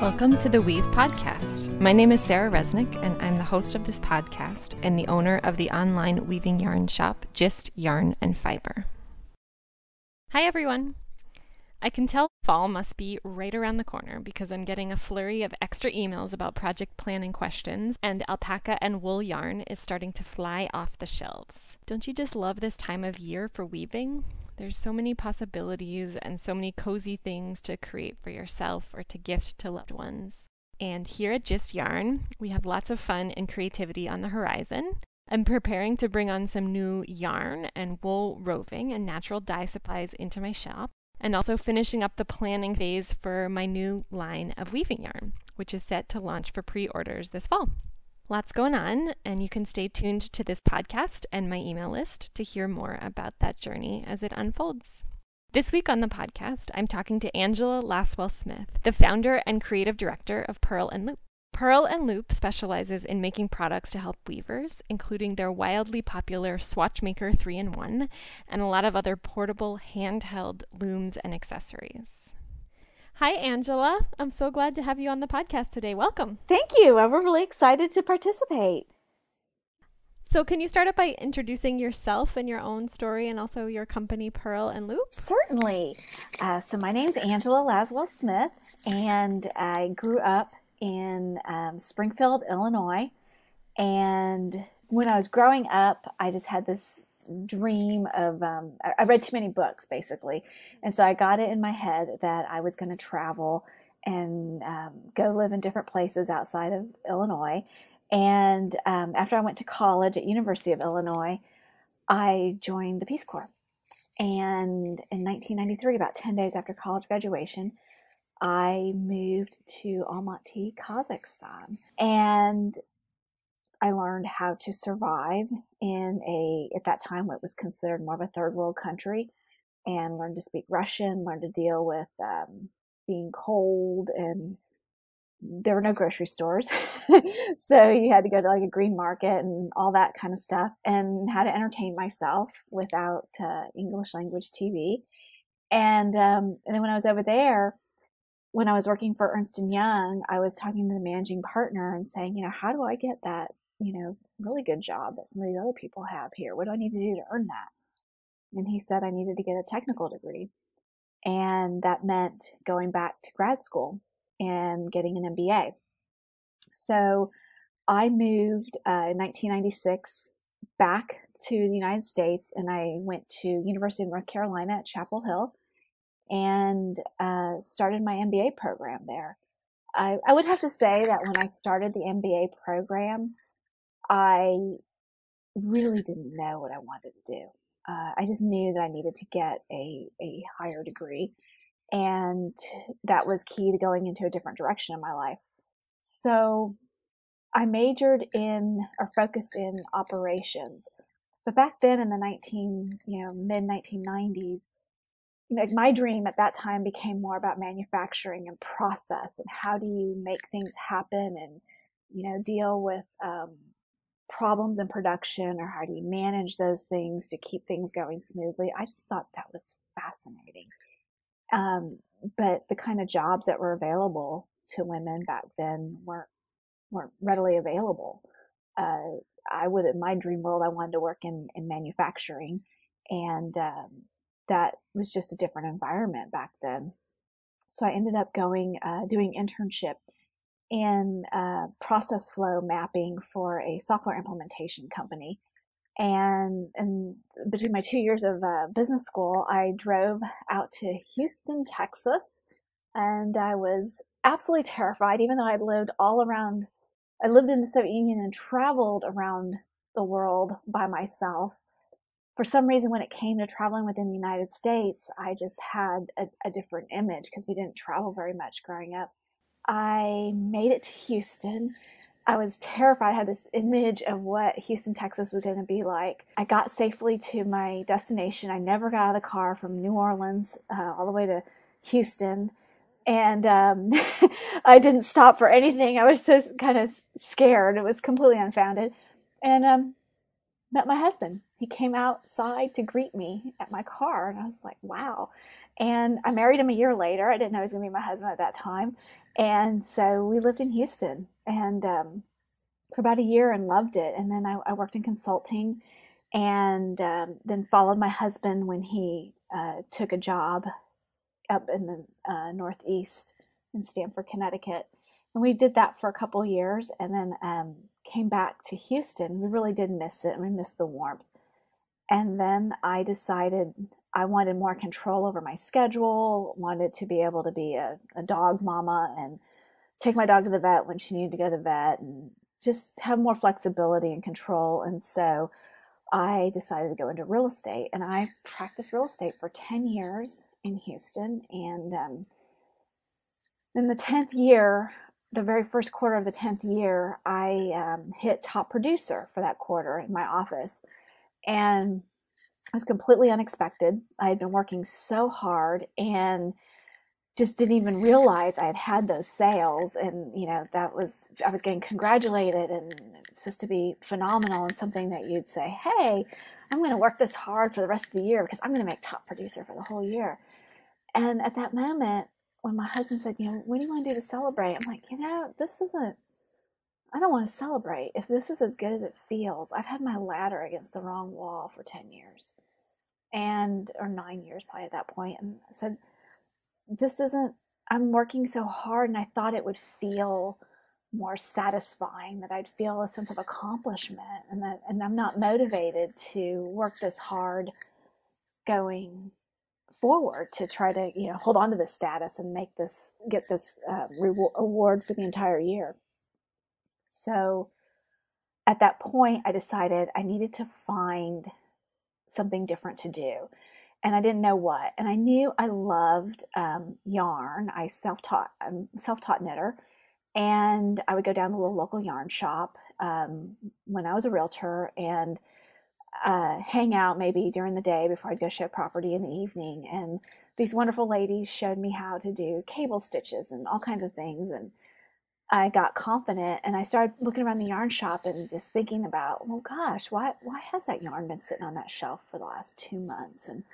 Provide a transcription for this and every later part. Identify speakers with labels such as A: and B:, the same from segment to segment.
A: Welcome to the Weave Podcast. My name is Sarah Resnick, and I'm the host of this podcast and the owner of the online weaving yarn shop, Gist Yarn and Fiber. Hi, everyone. I can tell fall must be right around the corner because I'm getting a flurry of extra emails about project planning questions, and alpaca and wool yarn is starting to fly off the shelves. Don't you just love this time of year for weaving? There's so many possibilities and so many cozy things to create for yourself or to gift to loved ones. And here at Gist Yarn, we have lots of fun and creativity on the horizon. I'm preparing to bring on some new yarn and wool roving and natural dye supplies into my shop, and also finishing up the planning phase for my new line of weaving yarn, which is set to launch for pre orders this fall. Lots going on, and you can stay tuned to this podcast and my email list to hear more about that journey as it unfolds. This week on the podcast, I'm talking to Angela Laswell Smith, the founder and creative director of Purl and Loop. Purl and Loop specializes in making products to help weavers, including their wildly popular Swatchmaker 3 in 1 and a lot of other portable handheld looms and accessories. Hi, Angela. I'm so glad to have you on the podcast today. Welcome.
B: Thank you. We're really excited to participate.
A: So, can you start up by introducing yourself and your own story and also your company, Purl and Loop?
B: Certainly. Uh, so, my name is Angela Laswell Smith, and I grew up in um, Springfield, Illinois. And when I was growing up, I just had this dream of um, I read too many books basically, and so I got it in my head that I was going to travel and um, go live in different places outside of Illinois. And um, after I went to college at University of Illinois, I joined the Peace Corps. And in 1993, about 10 days after college graduation, I moved to Almaty, Kazakhstan. And I learned how to survive in a, at that time, what was considered more of a third world country, and learned to speak Russian, learned to deal with um, being cold, and there were no grocery stores. so you had to go to like a green market and all that kind of stuff, and how to entertain myself without uh, English language TV. And, um, and then when I was over there, when I was working for Ernst Young, I was talking to the managing partner and saying, you know, how do I get that you know, really good job that some of these other people have here. What do I need to do to earn that? And he said I needed to get a technical degree. And that meant going back to grad school and getting an MBA. So I moved uh, in 1996 back to the United States and I went to University of North Carolina at Chapel Hill and uh, started my MBA program there. I, I would have to say that when I started the MBA program, I really didn't know what I wanted to do. Uh, I just knew that I needed to get a, a higher degree. And that was key to going into a different direction in my life. So I majored in or focused in operations. But back then in the 19, you know, mid 1990s, like my dream at that time became more about manufacturing and process and how do you make things happen and, you know, deal with, um, problems in production or how do you manage those things to keep things going smoothly. I just thought that was fascinating. Um, but the kind of jobs that were available to women back then weren't weren't readily available. Uh, I would, in my dream world, I wanted to work in in manufacturing, and um, that was just a different environment back then. So I ended up going uh, doing internship in uh, process flow mapping for a software implementation company. And, and between my two years of uh, business school, I drove out to Houston, Texas, and I was absolutely terrified, even though I'd lived all around, I lived in the Soviet Union and traveled around the world by myself. For some reason, when it came to traveling within the United States, I just had a, a different image because we didn't travel very much growing up. I made it to Houston. I was terrified. I had this image of what Houston, Texas was going to be like. I got safely to my destination. I never got out of the car from New Orleans uh, all the way to Houston. And um, I didn't stop for anything. I was so kind of scared. It was completely unfounded. And um, met my husband. he came outside to greet me at my car. And I was like, wow. And I married him a year later. I didn't know he was going to be my husband at that time. And so we lived in Houston and um, for about a year and loved it. And then I, I worked in consulting and um, then followed my husband when he uh, took a job up in the uh, Northeast in Stamford, Connecticut. And we did that for a couple years and then um, came back to Houston. We really did miss it. And we missed the warmth. And then I decided I wanted more control over my schedule, wanted to be able to be a, a dog mama and take my dog to the vet when she needed to go to the vet and just have more flexibility and control. And so I decided to go into real estate and I practiced real estate for 10 years in Houston. And um, in the 10th year, the very first quarter of the 10th year, I um, hit top producer for that quarter in my office. And it was completely unexpected. I had been working so hard and just didn't even realize I had had those sales. And, you know, that was, I was getting congratulated and it's just to be phenomenal and something that you'd say, hey, I'm going to work this hard for the rest of the year because I'm going to make top producer for the whole year. And at that moment, when my husband said, you know, what do you want to do to celebrate? I'm like, you know, this isn't, I don't want to celebrate. If this is as good as it feels, I've had my ladder against the wrong wall for 10 years and, or nine years probably at that point. And I said, this isn't, I'm working so hard and I thought it would feel more satisfying, that I'd feel a sense of accomplishment and that, and I'm not motivated to work this hard going forward to try to you know hold on to this status and make this get this uh, reward award for the entire year so at that point i decided i needed to find something different to do and i didn't know what and i knew i loved um, yarn i self-taught i'm self-taught knitter and i would go down to a little local yarn shop um, when i was a realtor and uh, hang out maybe during the day before I'd go show property in the evening. And these wonderful ladies showed me how to do cable stitches and all kinds of things. And I got confident and I started looking around the yarn shop and just thinking about, well, gosh, why, why has that yarn been sitting on that shelf for the last two months? And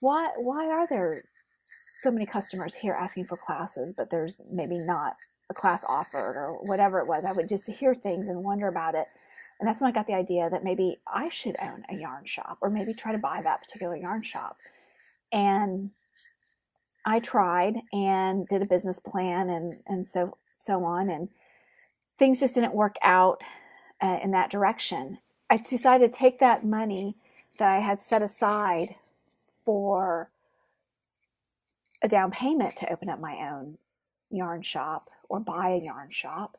B: why, why are there so many customers here asking for classes, but there's maybe not a class offered or whatever it was? I would just hear things and wonder about it. And that's when I got the idea that maybe I should own a yarn shop or maybe try to buy that particular yarn shop. And I tried and did a business plan and, and so, so on. And things just didn't work out uh, in that direction. I decided to take that money that I had set aside for a down payment to open up my own yarn shop or buy a yarn shop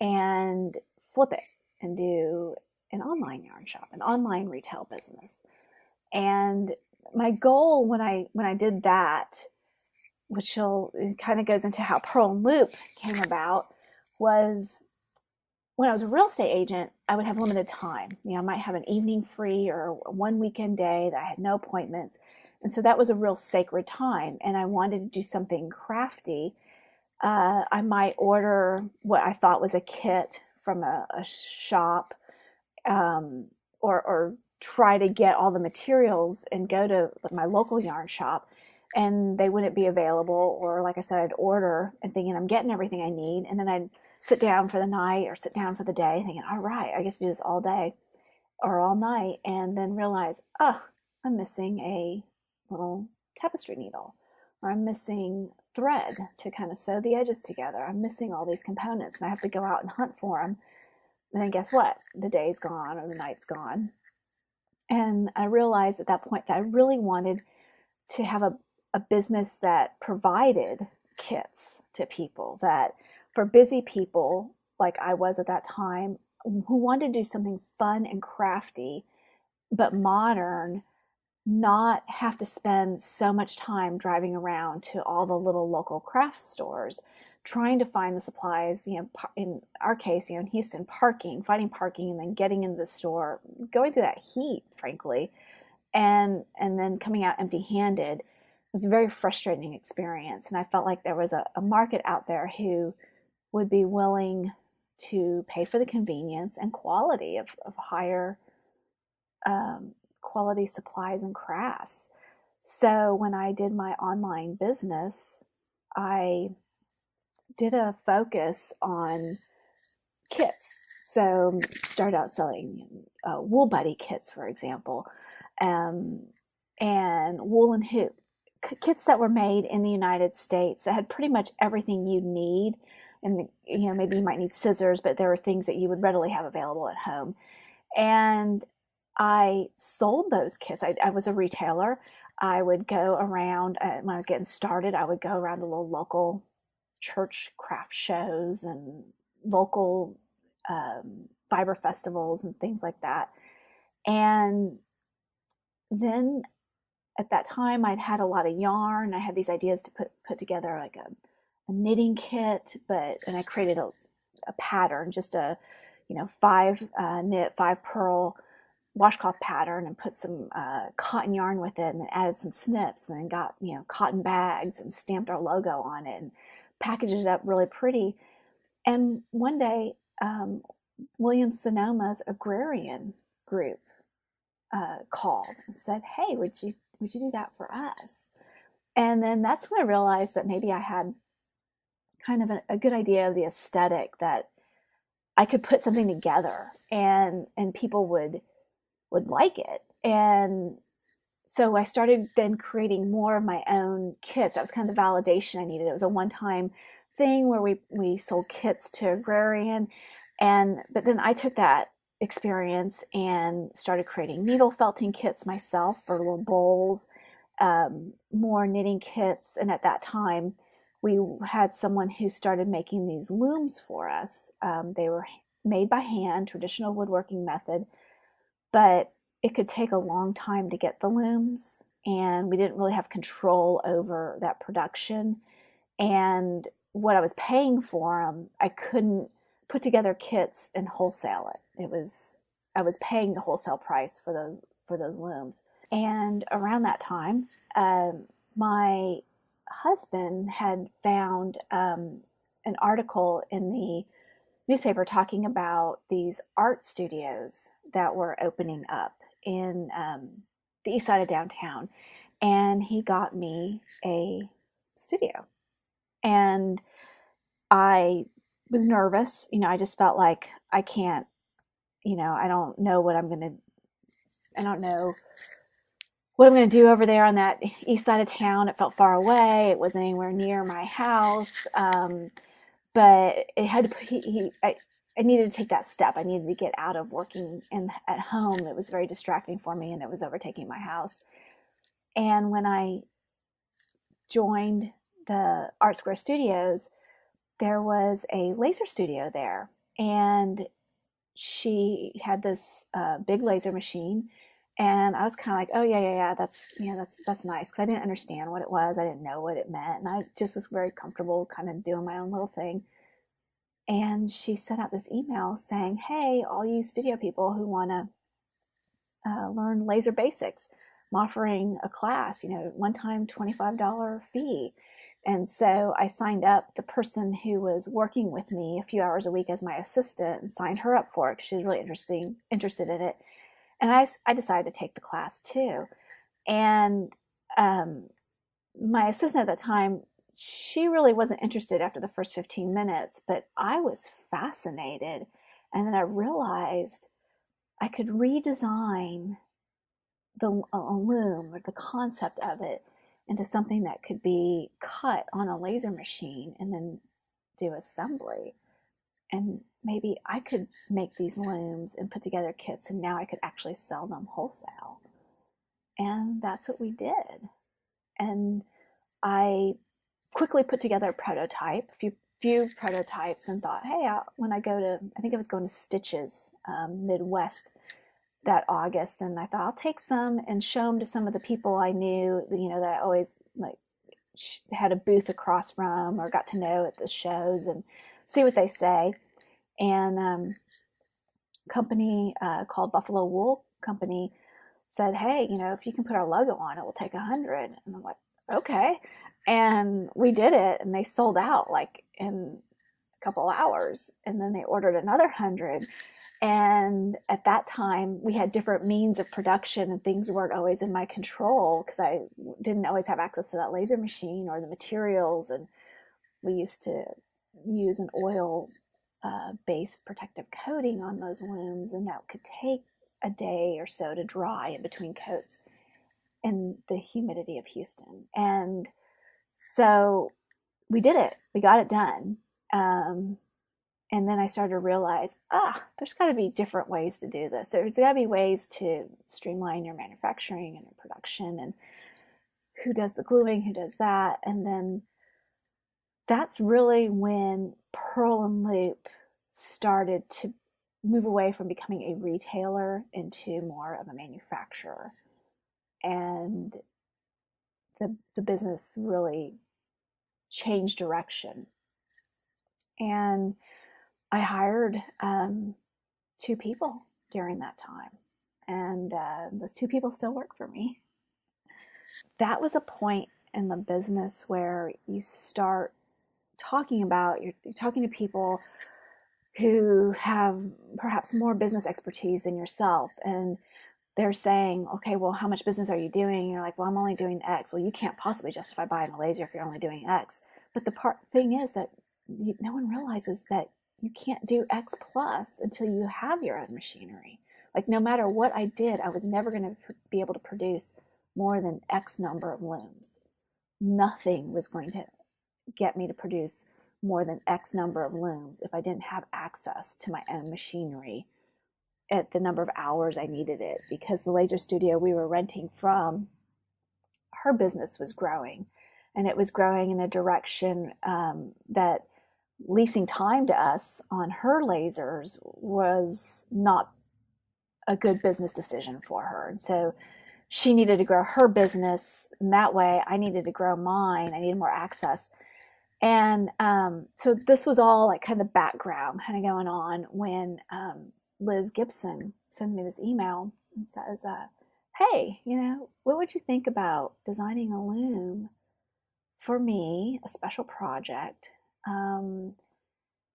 B: and flip it and do an online yarn shop, an online retail business. And my goal when I when I did that, which kind of goes into how Purl and Loop came about, was when I was a real estate agent, I would have limited time. You know, I might have an evening free or one weekend day that I had no appointments. And so that was a real sacred time. And I wanted to do something crafty. Uh, I might order what I thought was a kit from a, a shop um, or, or try to get all the materials and go to my local yarn shop and they wouldn't be available or like i said i'd order and thinking i'm getting everything i need and then i'd sit down for the night or sit down for the day thinking all right i get to do this all day or all night and then realize oh i'm missing a little tapestry needle or i'm missing thread to kind of sew the edges together i'm missing all these components and i have to go out and hunt for them and then guess what? The day's gone or the night's gone. And I realized at that point that I really wanted to have a, a business that provided kits to people, that for busy people like I was at that time, who wanted to do something fun and crafty, but modern, not have to spend so much time driving around to all the little local craft stores trying to find the supplies, you know, in our case, you know, in Houston, parking, finding parking, and then getting into the store, going through that heat, frankly, and and then coming out empty-handed was a very frustrating experience. And I felt like there was a, a market out there who would be willing to pay for the convenience and quality of, of higher um, quality supplies and crafts. So when I did my online business, I did a focus on kits. So started out selling uh, wool buddy kits, for example, um, and wool and hoop kits that were made in the United States that had pretty much everything you need. And you know, maybe you might need scissors, but there were things that you would readily have available at home. And I sold those kits. I, I was a retailer. I would go around uh, when I was getting started. I would go around to little local church craft shows and local um, fiber festivals and things like that. And then at that time, I'd had a lot of yarn. I had these ideas to put put together like a, a knitting kit, but and I created a, a pattern, just a you know five uh, knit, five purl washcloth pattern, and put some uh, cotton yarn with it, and then added some snips, and then got you know cotton bags and stamped our logo on it, and packaged it up really pretty. And one day, um, Williams Sonoma's agrarian group uh, called and said, "Hey, would you would you do that for us?" And then that's when I realized that maybe I had kind of a, a good idea of the aesthetic that I could put something together and and people would would like it. And so I started then creating more of my own kits. That was kind of the validation I needed. It was a one-time thing where we we sold kits to agrarian and but then I took that experience and started creating needle felting kits myself for little bowls, um, more knitting kits. And at that time, we had someone who started making these looms for us. Um, they were made by hand, traditional woodworking method, but it could take a long time to get the looms, and we didn't really have control over that production. And what I was paying for them, I couldn't put together kits and wholesale it. It was I was paying the wholesale price for those for those looms. And around that time, um, my husband had found um, an article in the newspaper talking about these art studios that were opening up in um, the east side of downtown. And he got me a studio. And I was nervous. You know, I just felt like I can't, you know, I don't know what I'm going to, I don't know what I'm going to do over there on that east side of town. It felt far away. It wasn't anywhere near my house. Um, but it had to put, he, he I, I needed to take that step. I needed to get out of working in at home. It was very distracting for me and it was overtaking my house. And when I joined the Art Square Studios, there was a laser studio there, and she had this uh, big laser machine. And I was kind of like, oh yeah, yeah, yeah, that's yeah, that's that's nice because I didn't understand what it was. I didn't know what it meant, and I just was very comfortable, kind of doing my own little thing. And she sent out this email saying, "Hey, all you studio people who want to uh, learn laser basics, I'm offering a class. You know, one time twenty five dollar fee." And so I signed up the person who was working with me a few hours a week as my assistant and signed her up for it because she was really interesting, interested in it. And I, I decided to take the class too. And um, my assistant at the time, she really wasn't interested after the first 15 minutes, but I was fascinated. And then I realized I could redesign the a loom or the concept of it into something that could be cut on a laser machine and then do assembly. And maybe I could make these looms and put together kits, and now I could actually sell them wholesale. And that's what we did. And I quickly put together a prototype, a few few prototypes, and thought, hey, I, when I go to, I think I was going to Stitches um, Midwest that August, and I thought I'll take some and show them to some of the people I knew, you know, that I always like had a booth across from or got to know at the shows and see what they say. And um, company uh, called Buffalo Wool Company said, "Hey, you know, if you can put our logo on it, we'll take a hundred. And I'm like, "Okay." And we did it, and they sold out like in couple hours. And then they ordered another hundred. And at that time, we had different means of production and things weren't always in my control because I didn't always have access to that laser machine or the materials. And we used to use an oil uh, based protective coating on those looms, and that could take a day or so to dry in between coats in the humidity of Houston. And so we did it, we got it done. Um, and then I started to realize, ah, there's got to be different ways to do this. There's got to be ways to streamline your manufacturing and your production, and who does the gluing, who does that, and then that's really when Purl and Loop started to move away from becoming a retailer into more of a manufacturer. And the, the business really changed direction. And I hired um, two people during that time. And uh, those two people still work for me. That was a point in the business where you start talking about, you're, you're talking to people who have perhaps more business expertise than yourself. And they're saying, okay, well, how much business are you doing? And you're like, well, I'm only doing X. Well, you can't possibly justify buying a laser if you're only doing X. But the part thing is that you, no one realizes that you can't do X plus until you have your own machinery. Like no matter what I did, I was never going to be able to produce more than X number of looms. Nothing was going to get me to produce more than X number of looms if I didn't have access to my own machinery at the number of hours I needed it because the laser studio we were renting from, her business was growing and it was growing in a direction um, that leasing time to us on her lasers was not a good business decision for her. And so she needed to grow her business in that way. I needed to grow mine. I needed more access. And um, so this was all like kind of background kind of going on when um, Liz Gipson sends me this email and says, uh, Hey, you know, what would you think about designing a loom for me, a special project? Um,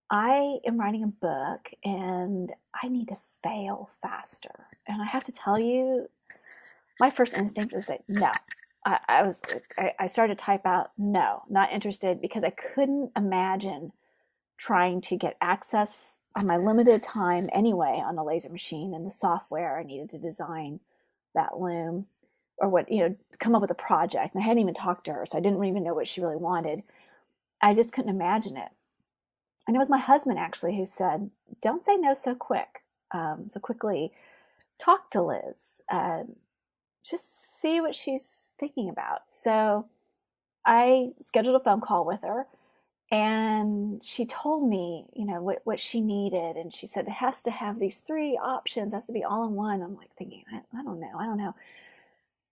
B: I am writing a book and I need to fail faster. And I have to tell you, my first instinct was like, no, I, I was I, I started to type out no, not interested because I couldn't imagine trying to get access on my limited time anyway on a laser machine and the software I needed to design that loom or what you know come up with a project. And I hadn't even talked to her, so I didn't even know what she really wanted. I just couldn't imagine it. And it was my husband actually who said, "Don't say no so quick, um, so quickly. Talk to Liz. Um, just see what she's thinking about. So I scheduled a phone call with her and she told me, you know, what, what she needed. And she said, it has to have these three options, it has to be all in one. I'm like thinking, I, I don't know, I don't know.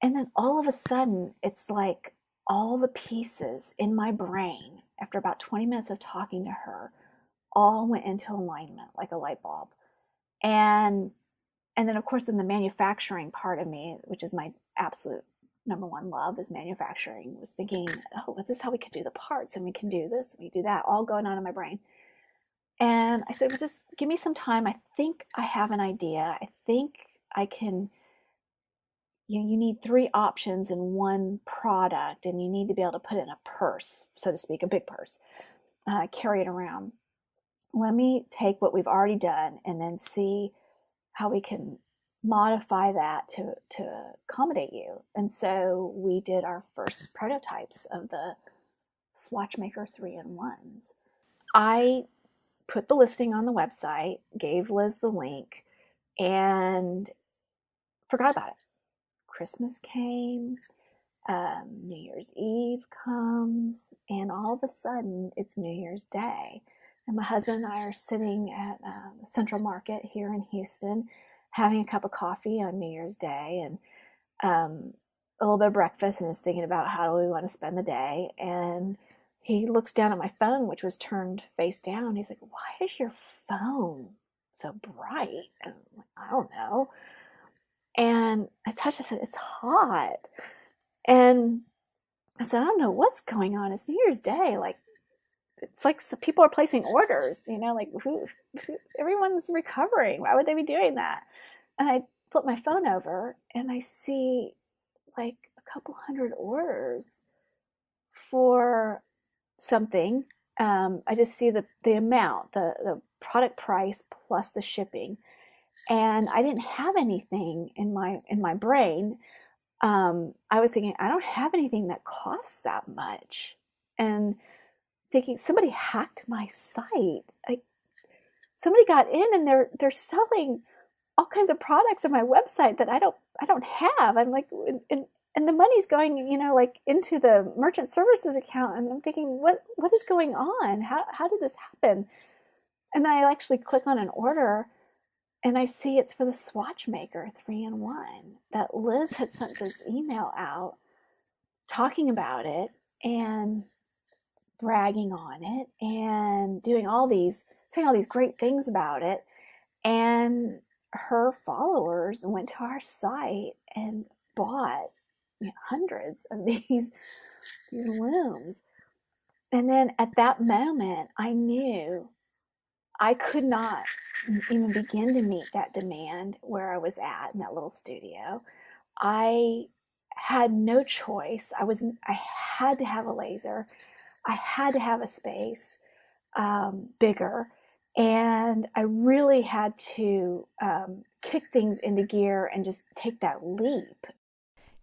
B: And then all of a sudden, it's like all the pieces in my brain, after about 20 minutes of talking to her, all went into alignment like a light bulb. And and then of course in the manufacturing part of me which is my absolute number one love is manufacturing was thinking oh this is how we could do the parts and we can do this we do that all going on in my brain. And i said well just give me some time. I think i have an idea. I think i can you you need three options in one product and you need to be able to put it in a purse so to speak a big purse uh, carry it around let me take what we've already done and then see how we can modify that to, to accommodate you. And so we did our first prototypes of the Swatchmaker 3 in 1s. I put the listing on the website, gave Liz the link, and forgot about it. Christmas came, um, New Year's Eve comes, and all of a sudden it's New Year's Day. And my husband and I are sitting at um, Central Market here in Houston, having a cup of coffee on New Year's Day and um, a little bit of breakfast, and is thinking about how do we want to spend the day. And he looks down at my phone, which was turned face down. He's like, "Why is your phone so bright?" And I'm like, "I don't know." And I touched. I said, "It's hot." And I said, "I don't know what's going on. It's New Year's Day. Like, it's like people are placing orders, you know, like who, who, everyone's recovering. Why would they be doing that? And I flip my phone over and I see like a couple hundred orders for something. Um, I just see the, the amount, the, the product price plus the shipping. And I didn't have anything in my in my brain. Um, I was thinking, I don't have anything that costs that much. And thinking somebody hacked my site. Like somebody got in and they're they're selling all kinds of products on my website that I don't I don't have. I'm like and and the money's going, you know, like into the merchant services account and I'm thinking what what is going on? How how did this happen? And then I actually click on an order and I see it's for the swatch maker 3 in 1 that Liz had sent this email out talking about it and bragging on it and doing all these, saying all these great things about it. And her followers went to our site and bought you know, hundreds of these, these looms. And then at that moment, I knew I could not even begin to meet that demand where I was at in that little studio. I had no choice. I was I had to have a laser. I had to have a space um, bigger. And I really had to um, kick things into gear and just take that leap.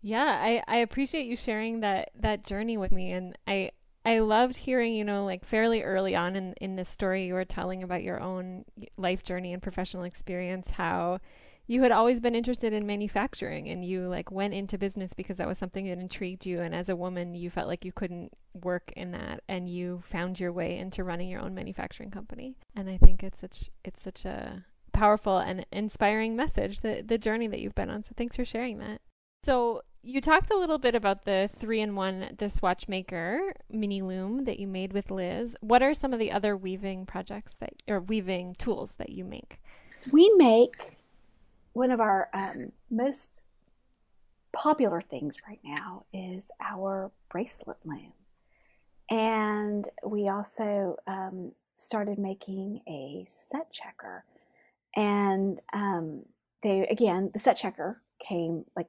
A: Yeah, I, I appreciate you sharing that, that journey with me. And I, I loved hearing, you know, like fairly early on in, in the story you were telling about your own life journey and professional experience, how you had always been interested in manufacturing and you like went into business because that was something that intrigued you. And as a woman you felt like you couldn't work in that and you found your way into running your own manufacturing company. And i think it's such it's such a powerful and inspiring message the the journey that you've been on. So thanks for sharing that so you talked a little bit about the three-in-one the swatch maker mini loom that you made with liz what are some of the other weaving projects that or weaving tools that you make
B: we make one of our um, most popular things right now is our bracelet loom. And we also um, started making a set checker. And um, they, again, the set checker came like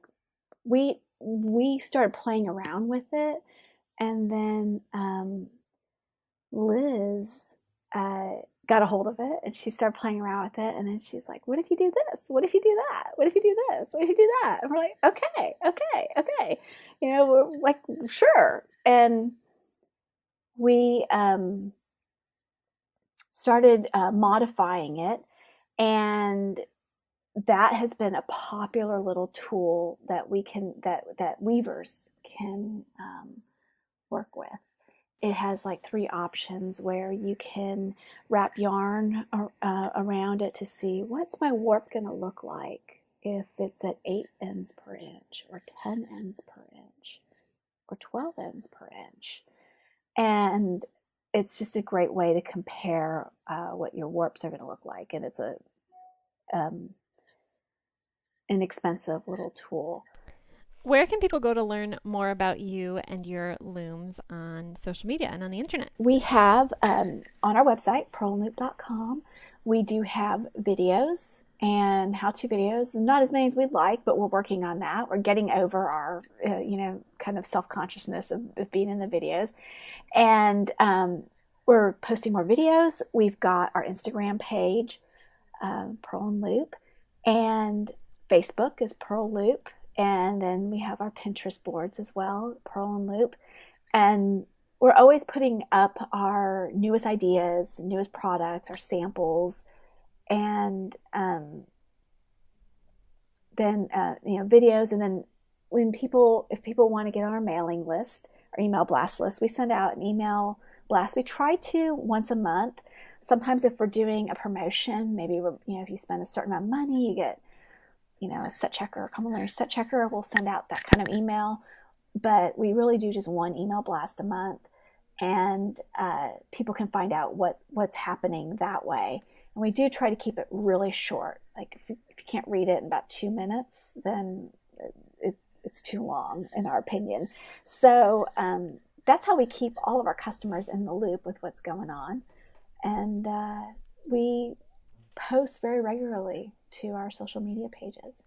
B: we we started playing around with it, and then um, Liz uh, got a hold of it and she started playing around with it and then she's like what if you do this? What if you do that? What if you do this? What if you do that? And we're like okay okay okay. You know we're like sure. And we um, started uh, modifying it and that has been a popular little tool that we can that that weavers can um, work with it has like three options where you can wrap yarn uh, around it to see what's my warp going to look like if it's at 8 ends per inch or 10 ends per inch or 12 ends per inch. And it's just a great way to compare uh, what your warps are going to look like. And it's a um, inexpensive little tool.
A: Where can people go to learn more about you and your looms on social media and on the internet?
B: We have um, on our website, purlandloop.com, we do have videos and how-to videos. Not as many as we'd like, but we're working on that. We're getting over our, uh, you know, kind of self-consciousness of, of, being in the videos. And um, we're posting more videos. We've got our Instagram page, uh, Purl and Loop, and Facebook is Purl Loop and then we have our Pinterest boards as well, Purl and Loop. And we're always putting up our newest ideas, newest products, our samples, and um, then uh, you know videos. And then when people, if people want to get on our mailing list, our email blast list, we send out an email blast. We try to once a month. Sometimes if we're doing a promotion, maybe you know if you spend a certain amount of money, you get you know, a set checker, a common set checker will send out that kind of email. But we really do just one email blast a month, and uh, people can find out what what's happening that way. And we do try to keep it really short. Like if you, if you can't read it in about two minutes, then it, it's too long, in our opinion. So um, that's how we keep all of our customers in the loop with what's going on. And uh, we post very regularly to our social media pages.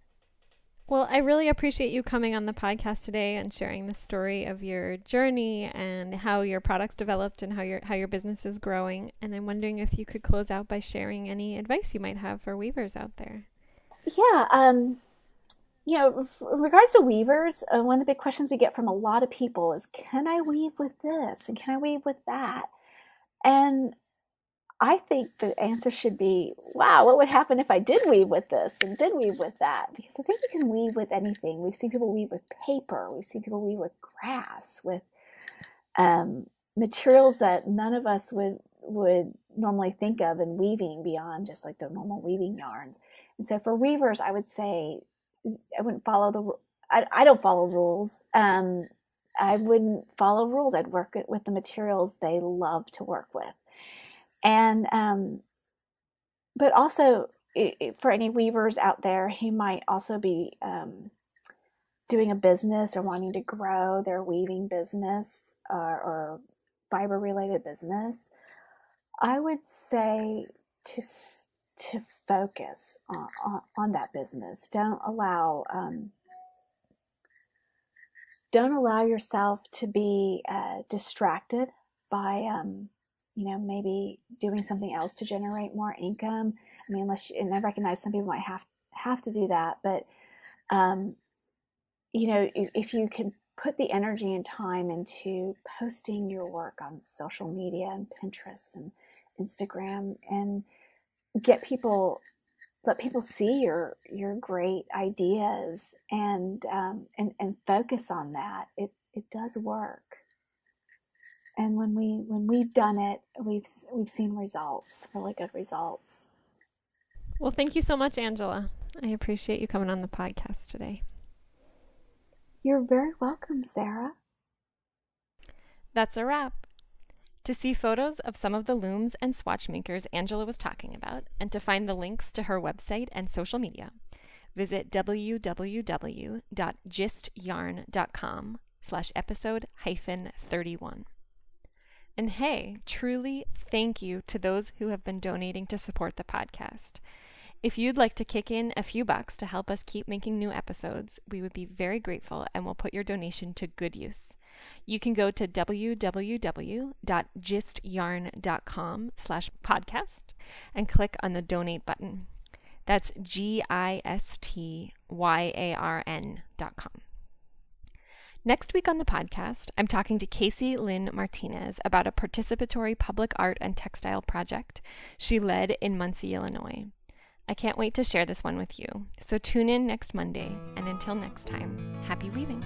A: Well, I really appreciate you coming on the podcast today and sharing the story of your journey and how your products developed and how your how your business is growing. And I'm wondering if you could close out by sharing any advice you might have for weavers out there.
B: Yeah, um, you know, in regards to weavers, uh, one of the big questions we get from a lot of people is, "Can I weave with this? And can I weave with that?" And I think the answer should be, wow, what would happen if I did weave with this and did weave with that? Because I think you can weave with anything. We've seen people weave with paper. We've seen people weave with grass, with um, materials that none of us would would normally think of in weaving beyond just like the normal weaving yarns. And so for weavers, I would say I wouldn't follow the. I, I don't follow rules. Um, I wouldn't follow rules. I'd work with the materials they love to work with and um, but also for any weavers out there who might also be um, doing a business or wanting to grow their weaving business uh, or fiber related business, I would say to to focus on, on, on that business. Don't allow um, don't allow yourself to be uh, distracted by um, you know, maybe doing something else to generate more income. I mean, unless you, and I recognize some people might have have to do that, but um, you know, if, if you can put the energy and time into posting your work on social media and Pinterest and Instagram and get people let people see your your great ideas and um, and and focus on that it it does work and when we when we've done it we've we've seen results really good results.
A: Well thank you so much angela. I appreciate you coming on the podcast today.
B: You're very welcome sarah.
A: That's a wrap. To see photos of some of the looms and swatch makers angela was talking about and to find the links to her website and social media visit www.gistyarn.com slash episode hyphen 31 and hey, truly thank you to those who have been donating to support the podcast. If you'd like to kick in a few bucks to help us keep making new episodes, we would be very grateful and we'll put your donation to good use. You can go to www.gistyarn.com slash podcast and click on the donate button. That's G-I-S-T-Y-A-R-N dot com. Next week on the podcast, I'm talking to Casey Lynn Martinez about a participatory public art and textile project she led in Muncie, Illinois. I can't wait to share this one with you. So tune in next Monday, and until next time, happy weaving.